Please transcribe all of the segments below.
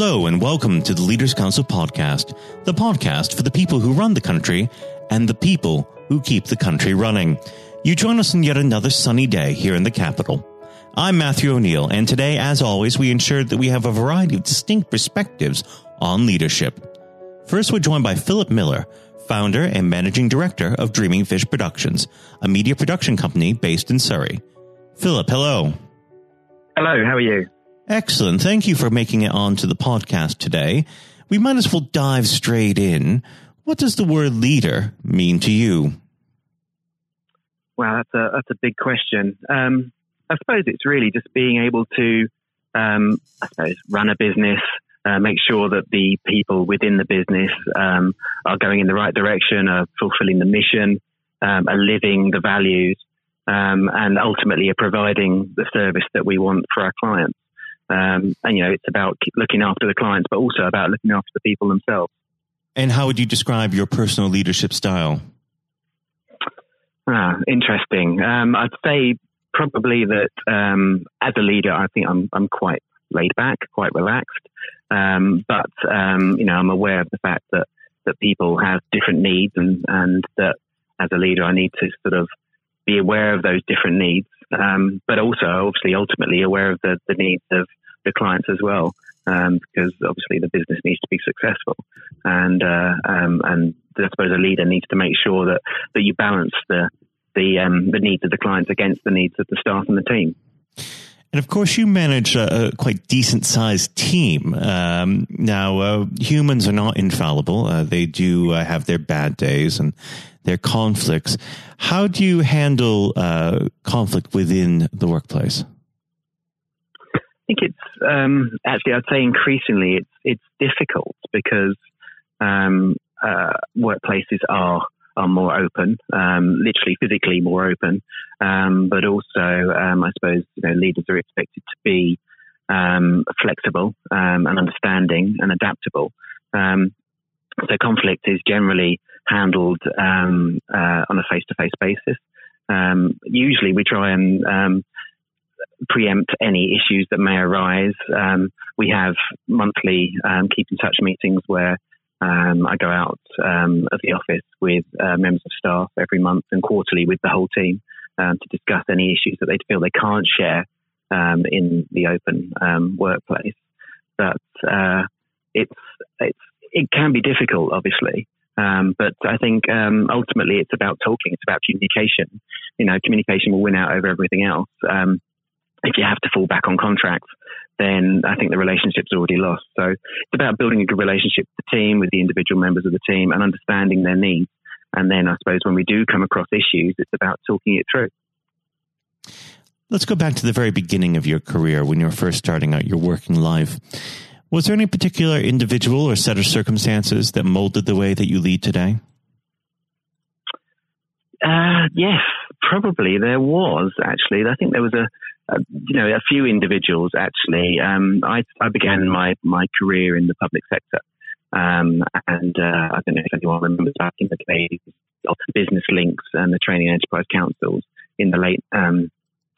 Hello, and welcome to the Leaders Council podcast, the podcast for the people who run the country and the people who keep the country running. You join us on yet another sunny day here in the capital. I'm Matthew O'Neill, and today, as always, we ensure that we have a variety of distinct perspectives on leadership. First, we're joined by Phillip Miller, founder and managing director of Dreaming Fish Productions, a media production company based in Surrey. Phillip, hello. Hello, how are you? Excellent. Thank you for making it onto the podcast today. We might as well dive straight in. What does the word leader mean to you? Well, that's a that's a big question. Um, I suppose it's really just being able to, um, I suppose, run a business, uh, make sure that the people within the business um, are going in the right direction, are fulfilling the mission, um, are living the values, um, and ultimately are providing the service that we want for our clients. Um, and you know, it's about looking after the clients, but also about looking after the people themselves. And how would you describe your personal leadership style? Ah, interesting. Um, I'd say probably that um, as a leader, I think I'm I'm quite laid back, quite relaxed. Um, but um, you know, I'm aware of the fact that that people have different needs, and and that as a leader, I need to sort of be aware of those different needs, um, but also obviously ultimately aware of the, the needs of the clients as well, um, because obviously the business needs to be successful, and uh, um, and I suppose a leader needs to make sure that that you balance the the um, the needs of the clients against the needs of the staff and the team. And of course, you manage a, a quite decent sized team. Um, now, uh, humans are not infallible. Uh, they do uh, have their bad days and their conflicts. How do you handle uh, conflict within the workplace? Think it's um, actually, I'd say increasingly it's it's difficult because um, uh, workplaces are are more open, um, literally physically more open, um, but also um, I suppose you know leaders are expected to be um, flexible and understanding and adaptable. So conflict is generally handled uh, on a face-to-face basis. usually, we try and preempt any issues that may arise. Um, we have monthly um, keep in touch meetings where um, I go out um, of the office with uh, members of staff every month and quarterly with the whole team um, to discuss any issues that they feel they can't share um, in the open um, workplace. But uh, it's, it's, it can be difficult, obviously. Um, but I think ultimately it's about talking. It's about communication. You know, communication will win out over everything else if you have to fall back on contracts, then I think the relationship's already lost. So it's about building a good relationship with the team, with the individual members of the team, and understanding their needs. And then I suppose when we do come across issues, it's about talking it through. Let's go back to the very beginning of your career when you were first starting out your working life. Was there any particular individual or set of circumstances that molded the way that you lead today? Uh, yes, probably there was actually. I think there was a you know, a few individuals actually. Um, I, I, began my, my career in the public sector. Um, and uh, I don't know if anyone remembers back in the days of business links and the training enterprise councils in the late. Um,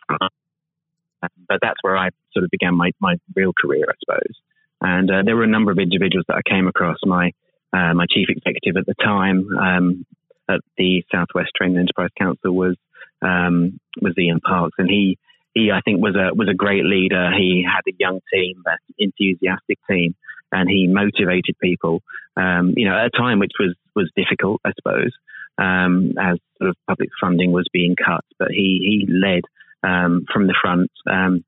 but that's where I sort of began my, my real career, I suppose. And uh, there were a number of individuals that I came across. My uh, my chief executive at the time um, at the Southwest Training Enterprise Council was um, was Ian Parks, and he he, I think, was a was a great leader. He had a young team, an enthusiastic team, and he motivated people. Um, you know, at a time which was was difficult, I suppose, um, as sort of public funding was being cut. But he he led um, from the front. Um,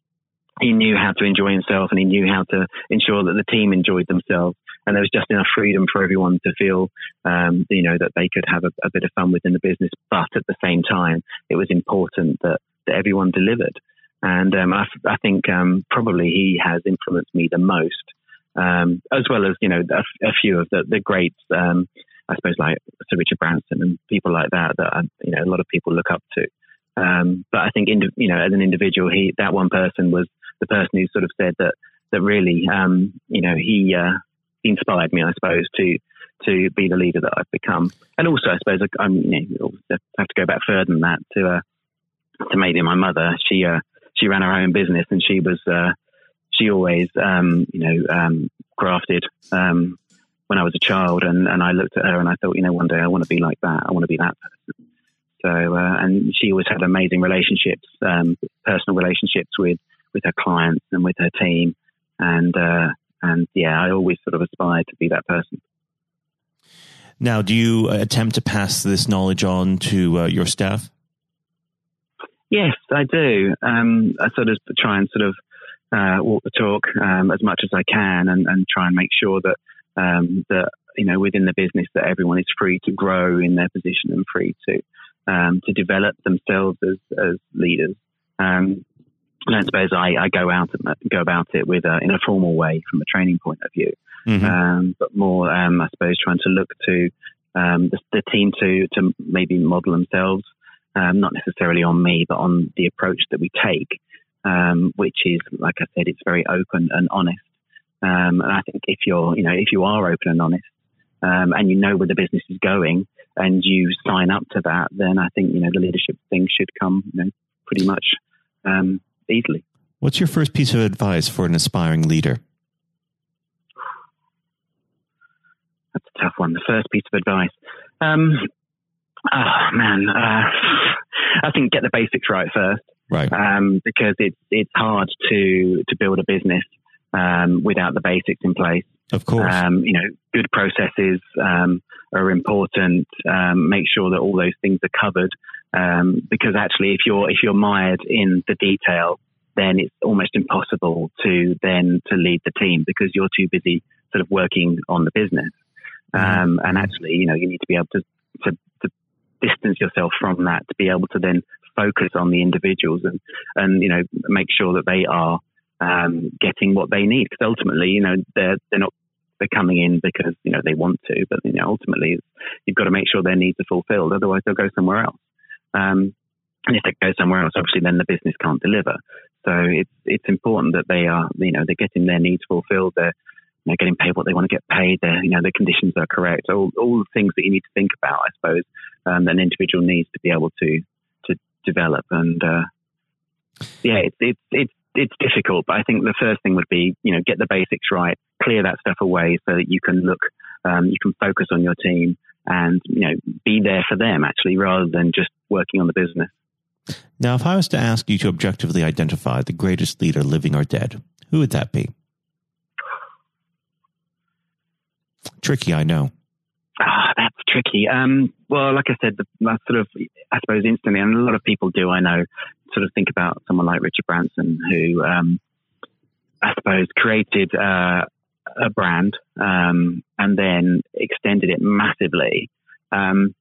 he knew how to enjoy himself, and he knew how to ensure that the team enjoyed themselves. And there was just enough freedom for everyone to feel, um, you know, that they could have a, a bit of fun within the business. But at the same time, it was important that that everyone delivered. And um, I, I, think um, probably he has influenced me the most, um, as well as you know a, a few of the, the greats. Um, I suppose like Sir Richard Branson and people like that that uh, you know a lot of people look up to. Um, but I think you know as an individual, he that one person was the person who sort of said that that really um, you know he uh, inspired me, I suppose, to to be the leader that I've become. And also, I suppose I'm you know, have to go back further than that to uh, to maybe my mother. She uh, she ran her own business and she was uh, she always um, you know um, grafted um, when I was a child, and, and I looked at her and I thought, you know, one day I want to be like that. I want to be that person. So, uh, and she always had amazing relationships, um, personal relationships with with her clients and with her team, and uh, and yeah, I always sort of aspired to be that person. Now, do you attempt to pass this knowledge on to uh, your staff? Yes, I do. Um, I sort of try and sort of uh, walk the talk um, as much as I can, and, and try and make sure that um, that you know within the business that everyone is free to grow in their position and free to um, to develop themselves as as leaders. Um, and I suppose I, I go out and go about it with a, in a formal way from a training point of view, mm-hmm. um, but more um, I suppose trying to look to um, the, the, team to to maybe model themselves, um, not necessarily on me, but on the approach that we take, um, which is like I said, it's very open and honest. Um, and I think if you're you know if you are open and honest, and you know where the business is going, and you sign up to that, then I think you know the leadership thing should come you know pretty much um, easily. What's your first piece of advice for an aspiring leader? That's a tough one. The first piece of advice. Oh man, uh, I think get the basics right first. Right. Um, because it's it's hard to to build a business um, without the basics in place. Of course. Um, you know, good processes um, are important. Um, make sure that all those things are covered. Um, because actually, if you're if you're mired in the detail, then it's almost impossible to then to lead the team because you're too busy sort of working on the business. Mm-hmm. Um, and actually, you know, you need to be able to, to, to distance yourself from that to be able to then focus on the individuals and and you know make sure that they are um, getting what they need because ultimately, you know, they're they're not they're coming in because you know they want to, but you know ultimately you've got to make sure their needs are fulfilled. Otherwise, they'll go somewhere else. Um, and if they go somewhere else, obviously then the business can't deliver. So it's it's important that they are you know they're getting their needs fulfilled. They're know, getting paid what they want to get paid. You know the conditions are correct. All all the things that you need to think about, I suppose, um, that an individual needs to be able to to develop. And uh, yeah, it's it's it's it's difficult, but I think the first thing would be, you know, get the basics right, clear that stuff away so that you can look, um, you can focus on your team and, you know, be there for them actually rather than just working on the business. Now, if I was to ask you to objectively identify the greatest leader living or dead, who would that be? Tricky, I know. Ah, that's tricky. Um, well, like I said, sort of, I suppose, instantly, and a lot of people do, I know, sort of think about someone like Richard Branson, who um, I suppose created uh, a brand um, and then extended it massively. Um,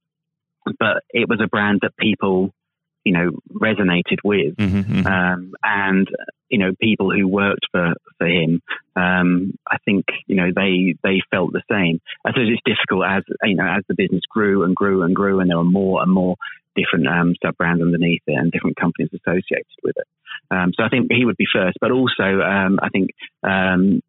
but it was a brand that people, you know, resonated with, mm-hmm, mm-hmm. Um, and you know, people who worked for for him, um, I think you know they they felt the same. I suppose it's difficult as you know as the business grew and grew and grew, and there were more and more different um, sub brands underneath it and different companies associated with it. Um, so I think he would be first, but also um, I think um,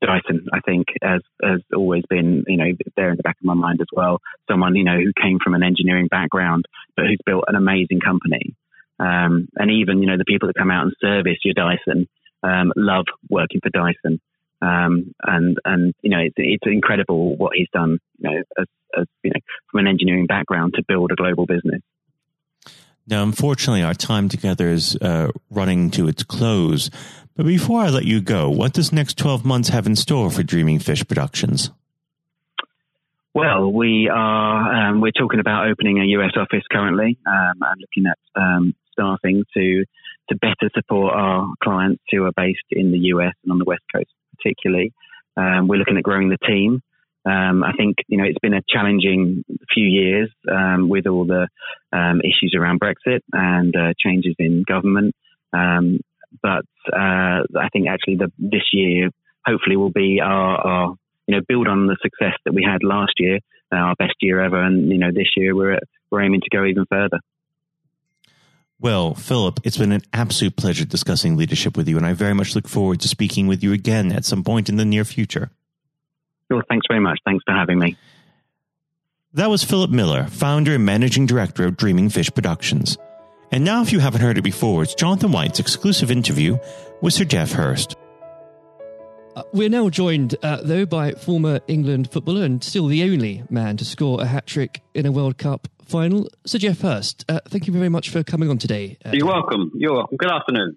Dyson, I think, has, has always been, you know, there in the back of my mind as well. Someone, you know, who came from an engineering background, but who's built an amazing company. Um, and even, you know, the people that come out and service your Dyson um, love working for Dyson. Um, and and you know it's, it's incredible what he's done. You know, as, as you know, from an engineering background to build a global business. Now, unfortunately, our time together is uh, running to its close. But before I let you go, what does next 12 months have in store for Dreaming Fish Productions? Well, we are um, we're talking about opening a US office currently um, and looking at um, staffing to to better support our clients who are based in the US and on the West Coast, particularly. Um, we're looking at growing the team. Um, I think you know it's been a challenging few years um, with all the um, issues around Brexit and uh, changes in government. Um, but uh, I think actually the, this year hopefully will be our, our, you know build on the success that we had last year, uh, our best year ever, and you know this year we're we're aiming to go even further. Well, Phillip, it's been an absolute pleasure discussing leadership with you, and I very much look forward to speaking with you again at some point in the near future. Sure. Thanks very much. Thanks for having me. That was Phillip Miller, founder and managing director of Dreaming Fish Productions. And now, if you haven't heard it before, it's Jonathan White's exclusive interview with Sir Geoff Hurst. Uh, we're now joined, uh, though, by former England footballer and still the only man to score a hat trick in a World Cup final, Sir Geoff Hurst. Uh, thank you very much for coming on today. Uh, You're welcome. You're welcome. Good afternoon.